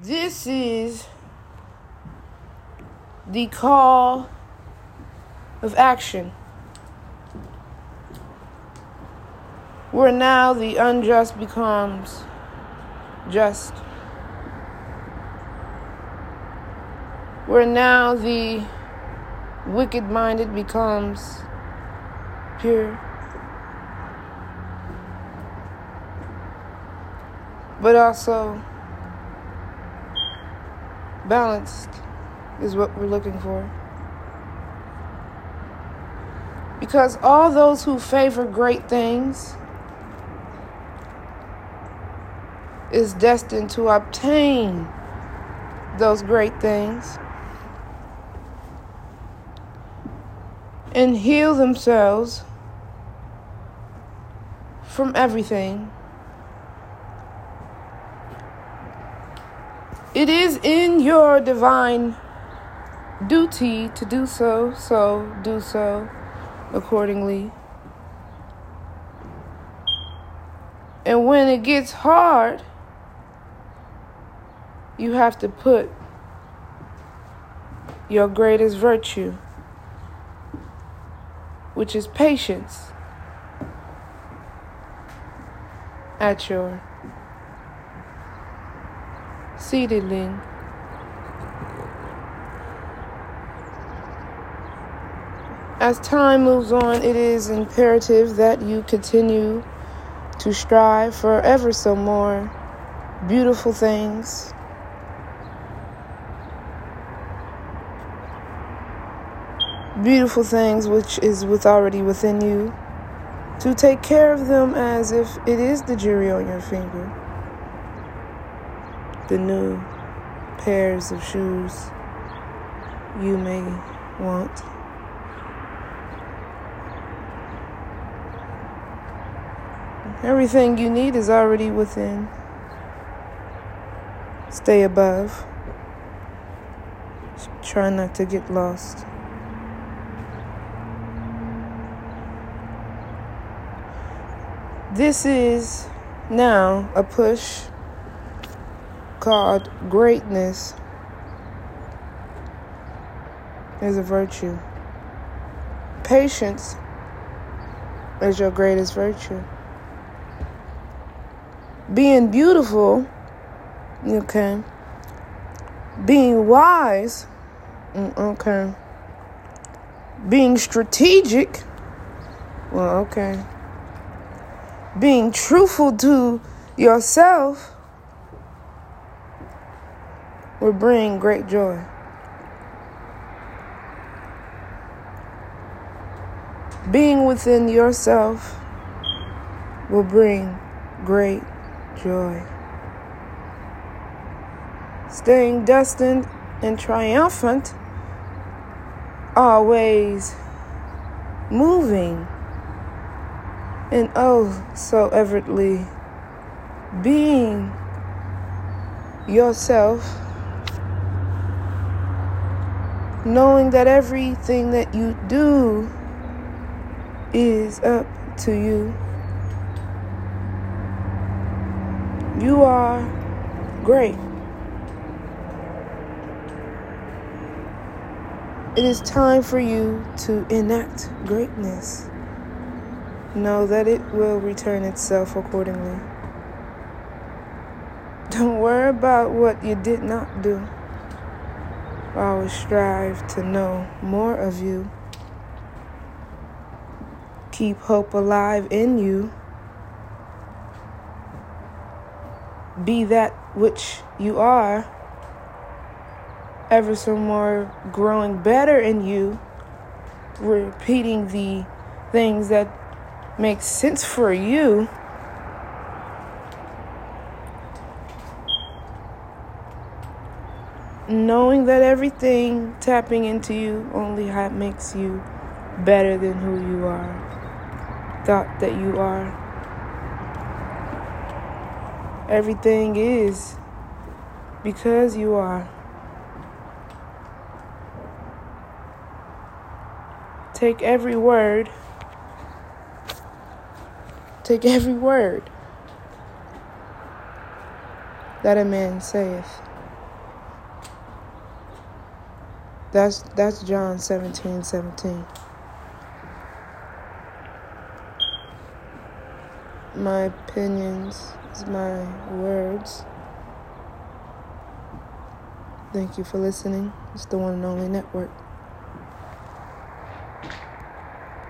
This is the call of action. Where now the unjust becomes just. Where now the wicked minded becomes pure. But also balanced is what we're looking for. Because all those who favor great things is destined to obtain those great things and heal themselves from everything. It is in your divine duty to do so, so do so accordingly. And when it gets hard, you have to put your greatest virtue, which is patience, at your seedling. As time moves on, it is imperative that you continue to strive for ever so more beautiful things. Beautiful things which is with already within you. To take care of them as if it is the jury on your finger the new pairs of shoes you may want. Everything you need is already within. Stay above. Try not to get lost. This is now a push called greatness is a virtue. Patience is your greatest virtue. Being beautiful, okay. Being wise, mm, okay. Being strategic, well, okay being truthful to yourself will bring great joy. Being within yourself will bring great joy. Staying destined and triumphant, always moving and oh, so everly being yourself, knowing that everything that you do is up to you. You are great. It is time for you to enact greatness know that it will return itself accordingly. Don't worry about what you did not do. Always strive to know more of you. Keep hope alive in you. Be that which you are, ever so more growing better in you, repeating the things that makes sense for you, knowing that everything tapping into you only makes you better than who you are, thought that you are. Everything is because you are. Take every word Take every word that a man saith That's that's John 17, 17. My opinions is my words. Thank you for listening. It's the one and only network.